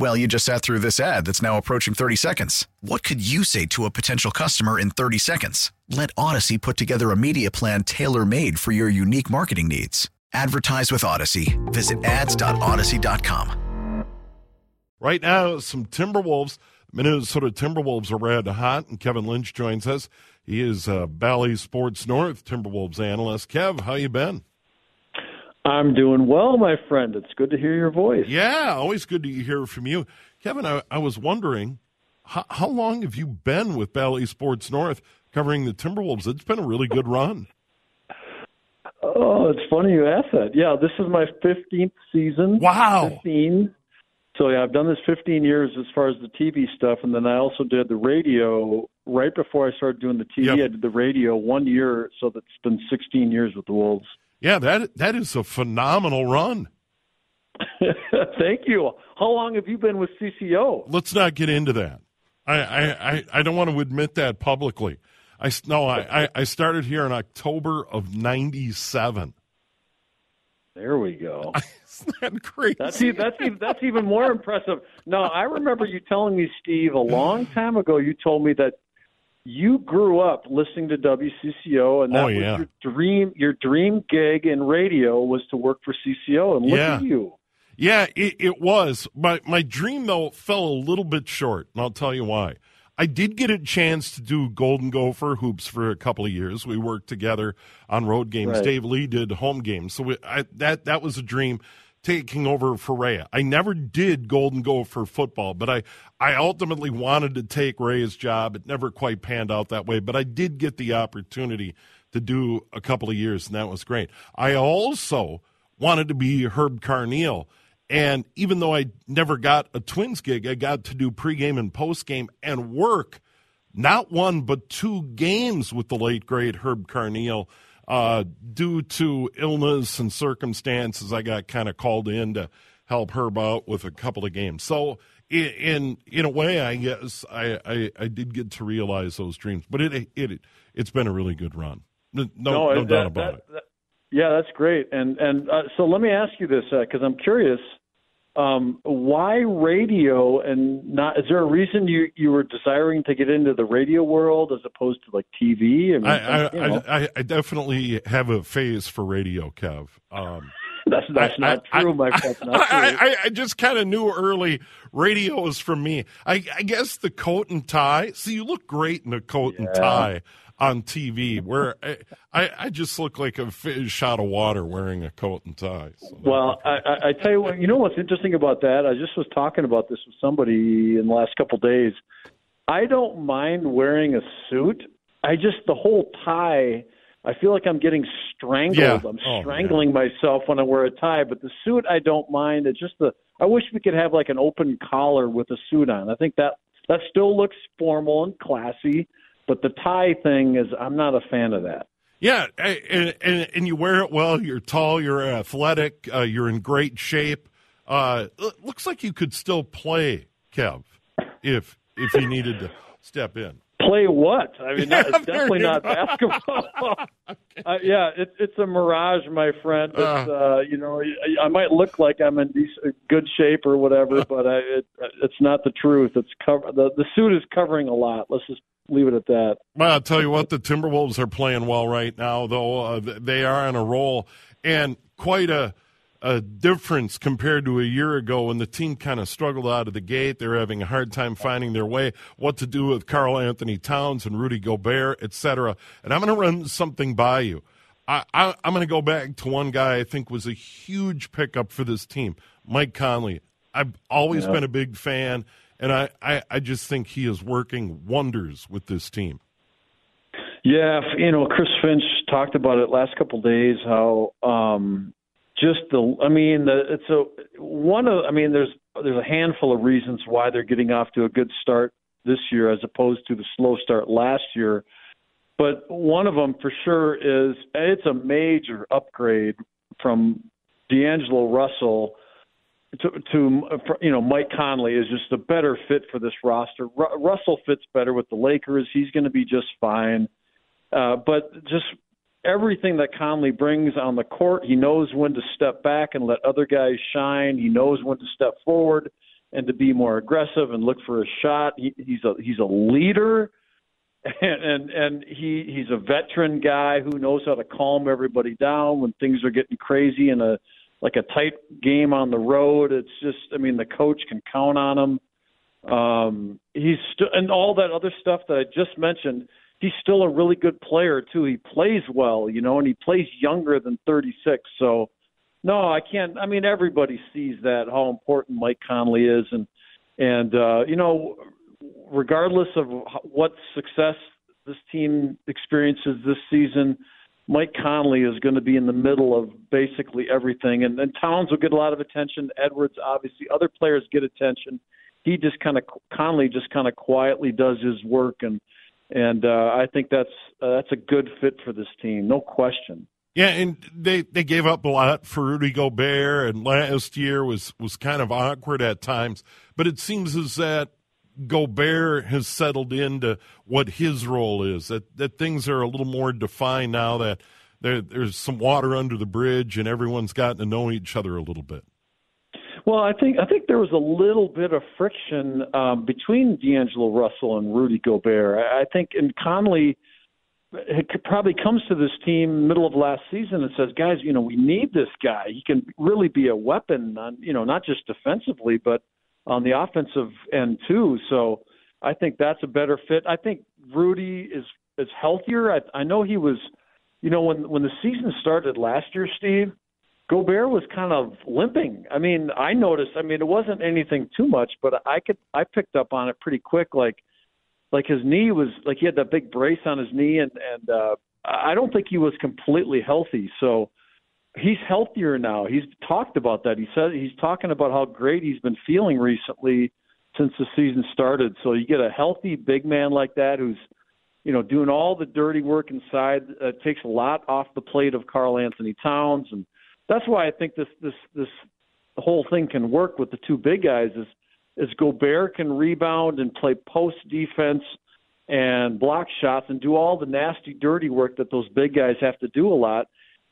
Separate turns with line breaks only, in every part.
Well, you just sat through this ad that's now approaching 30 seconds. What could you say to a potential customer in 30 seconds? Let Audacy put together a media plan tailor made for your unique marketing needs. Advertise with Audacy. Visit ads.audacy.com.
Right now, some Timberwolves. Minnesota Timberwolves are red hot, and Kevin Lynch joins us. He is a Bally Sports North Timberwolves analyst. Kev, how you been?
I'm doing well, my friend. It's good to hear your voice.
Yeah, always good to hear from you. Kevin, I, I was wondering, how, how, long have you been with Bally Sports North covering the Timberwolves? It's been a really good run.
Oh, it's funny you ask that. Yeah, this is my 15th season.
Wow.
15. So, yeah, I've done this 15 years as far as the TV stuff, and then I also did the radio right before I started doing the TV. Yep. I did the radio one year, so that's been 16 years with the Wolves.
Yeah, that that is a phenomenal run.
Thank you. How long have you been with CCO?
Let's not get into that. I I, I, don't want to admit that publicly. I no, I, I started here in October of '97.
There we go.
Isn't that crazy?
That's that's even, that's even more impressive. No, I remember you telling me, Steve, a long time ago. You told me that you grew up listening to WCCO, and that
oh, yeah.
was your dream. Your dream gig in radio was to work for CCO, and look
yeah.
at you.
Yeah, it, it was. My my dream though fell a little bit short, and I'll tell you why. I did get a chance to do Golden Gopher hoops for a couple of years. We worked together on road games.
Right.
Dave Lee did home games, so we, I, that that was a dream taking over for Ray. I never did Golden Gopher football, but I, I ultimately wanted to take Ray's job. It never quite panned out that way, but I did get the opportunity to do a couple of years, and that was great. I also wanted to be Herb Carneal. And even though I never got a Twins gig, I got to do pregame and postgame and work not one but two games with the late great Herb Carneal uh, due to illness and circumstances, I got kind of called in to help Herb out with a couple of games. So in in a way, I guess I, I, I did get to realize those dreams. But it it it's been a really good run. No no, no doubt about
that,
it.
That, yeah, that's great. And and uh, so let me ask you this because uh, I'm curious. Um, why radio and not? Is there a reason you you were desiring to get into the radio world as opposed to like TV?
I mean, I, I, I, I, definitely have a phase for radio, Kev. Um,
that's that's not true, Mike. That's not true.
I, I just kind of knew early radio is for me. I, guess the coat and tie. See, you look great in a coat
yeah.
and tie on TV, where I, I, I, just look like a fish out of water wearing a coat and tie.
So well, I, I tell you what, you know what's interesting about that? I just was talking about this with somebody in the last couple of days. I don't mind wearing a suit. I just the whole tie. I feel like I'm getting strangled.
Yeah.
I'm
oh,
strangling myself when I wear a tie. But the suit, I don't mind. It's just the. I wish we could have like an open collar with a suit on. I think that that still looks formal and classy but the tie thing is, I'm not a fan of that.
Yeah, and, and, and you wear it well. You're tall. You're athletic. Uh, you're in great shape. Uh, looks like you could still play, Kev, if if you needed to step in.
Play what? I mean, yeah, it's definitely not basketball. okay. uh, yeah, it, it's a mirage, my friend. It's, uh, uh, you know, I, I might look like I'm in decent, good shape or whatever, but I, it, it's not the truth. It's cover the the suit is covering a lot. Let's just leave it at that.
Well, I'll tell you what, the Timberwolves are playing well right now, though. Uh, they are on a roll, and quite a, a difference compared to a year ago when the team kind of struggled out of the gate. They're having a hard time finding their way, what to do with Karl-Anthony Towns and Rudy Gobert, etc. And I'm going to run something by you. I, I, am going to go back to one guy I think was a huge pickup for this team, Mike Conley. I've always yeah. been a big fan, and I, I, I just think he is working wonders with this team.
Yeah, you know, Chris Finch talked about it last couple days. How um, just the, I mean, the, a one of, I mean, there's there's a handful of reasons why they're getting off to a good start this year as opposed to the slow start last year. But one of them for sure is it's a major upgrade from D'Angelo Russell to, to you know Mike Conley is just a better fit for this roster. Russell fits better with the Lakers. He's going to be just fine. Uh, but just everything that Conley brings on the court, he knows when to step back and let other guys shine. He knows when to step forward and to be more aggressive and look for a shot. He, he's a he's a leader, and, and and he he's a veteran guy who knows how to calm everybody down when things are getting crazy in a like a tight game on the road. It's just I mean the coach can count on him. Um, he's st- and all that other stuff that I just mentioned he's still a really good player too. He plays well, you know, and he plays younger than 36. So, no, I can't. I mean, everybody sees that how important Mike Conley is, and and uh, you know, regardless of what success this team experiences this season, Mike Conley is going to be in the middle of basically everything, and, and Towns will get a lot of attention. Edwards, obviously, other players get attention. He just kind of Conley just kind of quietly does his work and and uh, I think that's uh, that's a good fit for this team, no question.
Yeah, and they they gave up a lot for Rudy Gobert, and last year was was kind of awkward at times. But it seems as that Gobert has settled into what his role is. That that things are a little more defined now. That there, there's some water under the bridge, and everyone's gotten to know each other a little bit.
Well, I think I think there was a little bit of friction um, between D'Angelo Russell and Rudy Gobert. I, I think, and Conley probably comes to this team middle of last season and says, "Guys, you know, we need this guy. He can really be a weapon, on, you know, not just defensively, but on the offensive end too." So, I think that's a better fit. I think Rudy is is healthier. I, I know he was, you know, when when the season started last year, Steve Gobert was kind of limping. I mean, I noticed. I mean, it wasn't anything too much, but I could I picked up on it pretty quick. Like, like his knee was like he had that big brace on his knee, and and uh, I don't think he was completely healthy. So he's healthier now. He's talked about that. He said he's talking about how great he's been feeling recently since the season started. So you get a healthy big man like that who's you know doing all the dirty work inside. Uh, takes a lot off the plate of Karl-Anthony Towns and that's why I think this this this whole thing can work with the two big guys is is Gobert can rebound and play post defense and block shots and do all the nasty dirty work that those big guys have to do a lot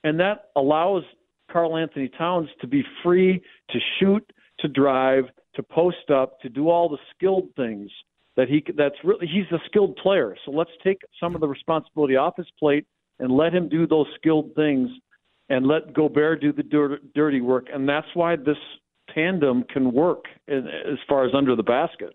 and that allows Karl-Anthony Towns to be free to shoot, to drive, to post up, to do all the skilled things that he that's really he's a skilled player. So let's take some of the responsibility off his plate and let him do those skilled things and let Gobert do the dirty work. And that's why this tandem can work as far as under the basket.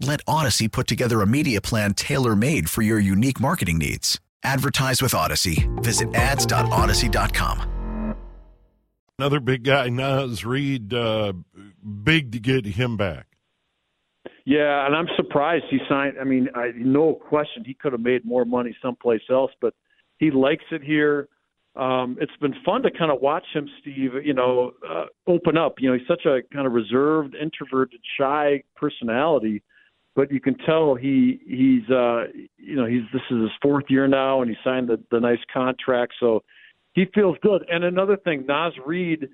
Let Audacy put together a media plan tailor made for your unique marketing needs. Advertise with Audacy. Visit ads.audacy.com.
Another big guy, Naz Reid, uh, big to get him back.
Yeah, and I'm surprised he signed. I mean, I, no question he could have made more money someplace else, but he likes it here. um, it's been fun to kind of watch him, Steve. You know, uh, open up. You know, he's such a kind of reserved, introverted, shy personality, but you can tell he he's uh, you know he's this is his fourth year now, and he signed the the nice contract, so he feels good. And another thing, Naz Reid.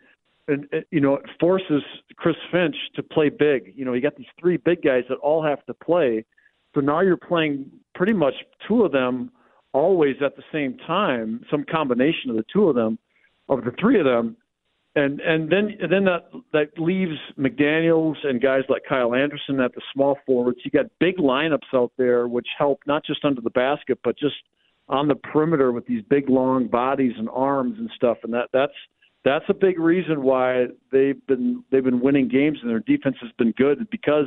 And you know, forces Chris Finch to play big. You know, you got these three big guys that all have to play. So now you're playing pretty much two of them always at the same time, some combination of the two of them, of the three of them, and and then and then that that leaves McDaniels and guys like Kyle Anderson at the small forwards. You got big lineups out there which help not just under the basket, but just on the perimeter with these big long bodies and arms and stuff. And that that's that's a big reason why they've been they've been winning games and their defense has been good because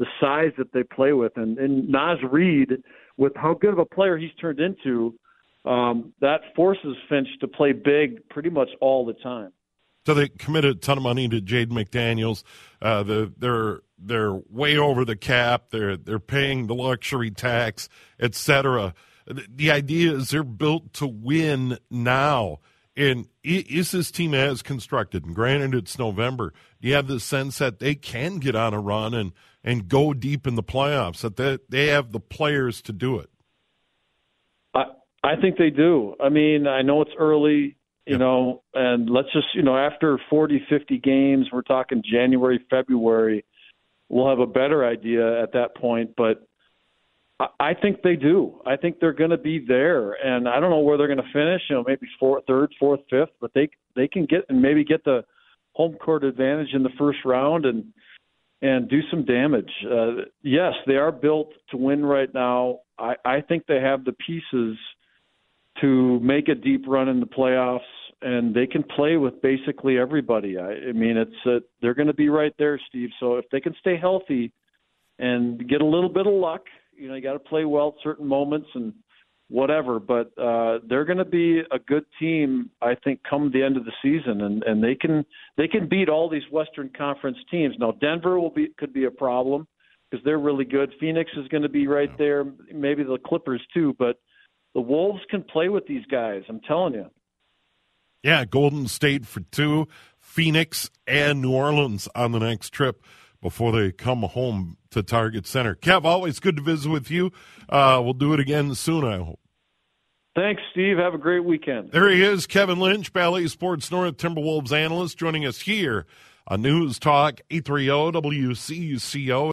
the size that they play with. And, and Naz Reid with how good of a player he's turned into, um, that forces Finch to play big pretty much all the time.
So they committed a ton of money to Jaden McDaniels. Uh, the, they're they're way over the cap. They're they're paying the luxury tax, etc. The, the idea is they're built to win now. And is this team as constructed? And granted, it's November. You have the sense that they can get on a run and and go deep in the playoffs? That they, they have the players to do it.
I I think they do. I mean, I know it's early, you yep. know, and let's just you know after 40, 50 games, we're talking January, February. We'll have a better idea at that point, but I think they do. I think they're going to be there, and I don't know where they're going to finish. You know, maybe fourth, third, fourth, fifth, but they they can get and maybe get the home court advantage in the first round and and do some damage. Uh, yes, they are built to win right now. I, I think they have the pieces to make a deep run in the playoffs, and they can play with basically everybody. I, I mean, it's uh, they're going to be right there, Steve. So if they can stay healthy and get a little bit of luck you know you got to play well at certain moments and whatever. But uh, they're going to be a good team, I think, come the end of the season, and and they can they can beat all these Western Conference teams. Now Denver will be could be a problem because they're really good. Phoenix is going to be right there, maybe the Clippers too, but the Wolves can play with these guys. I'm telling you.
Yeah, Golden State for two, Phoenix and New Orleans on the next trip before they come home to Target Center. Kev, always good to visit with you. Uh, we'll do it again soon, I hope.
Thanks, Steve. Have a great weekend.
There he is, Kevin Lynch, Bally Sports North Timberwolves analyst, joining us here on News Talk 830 WCCO.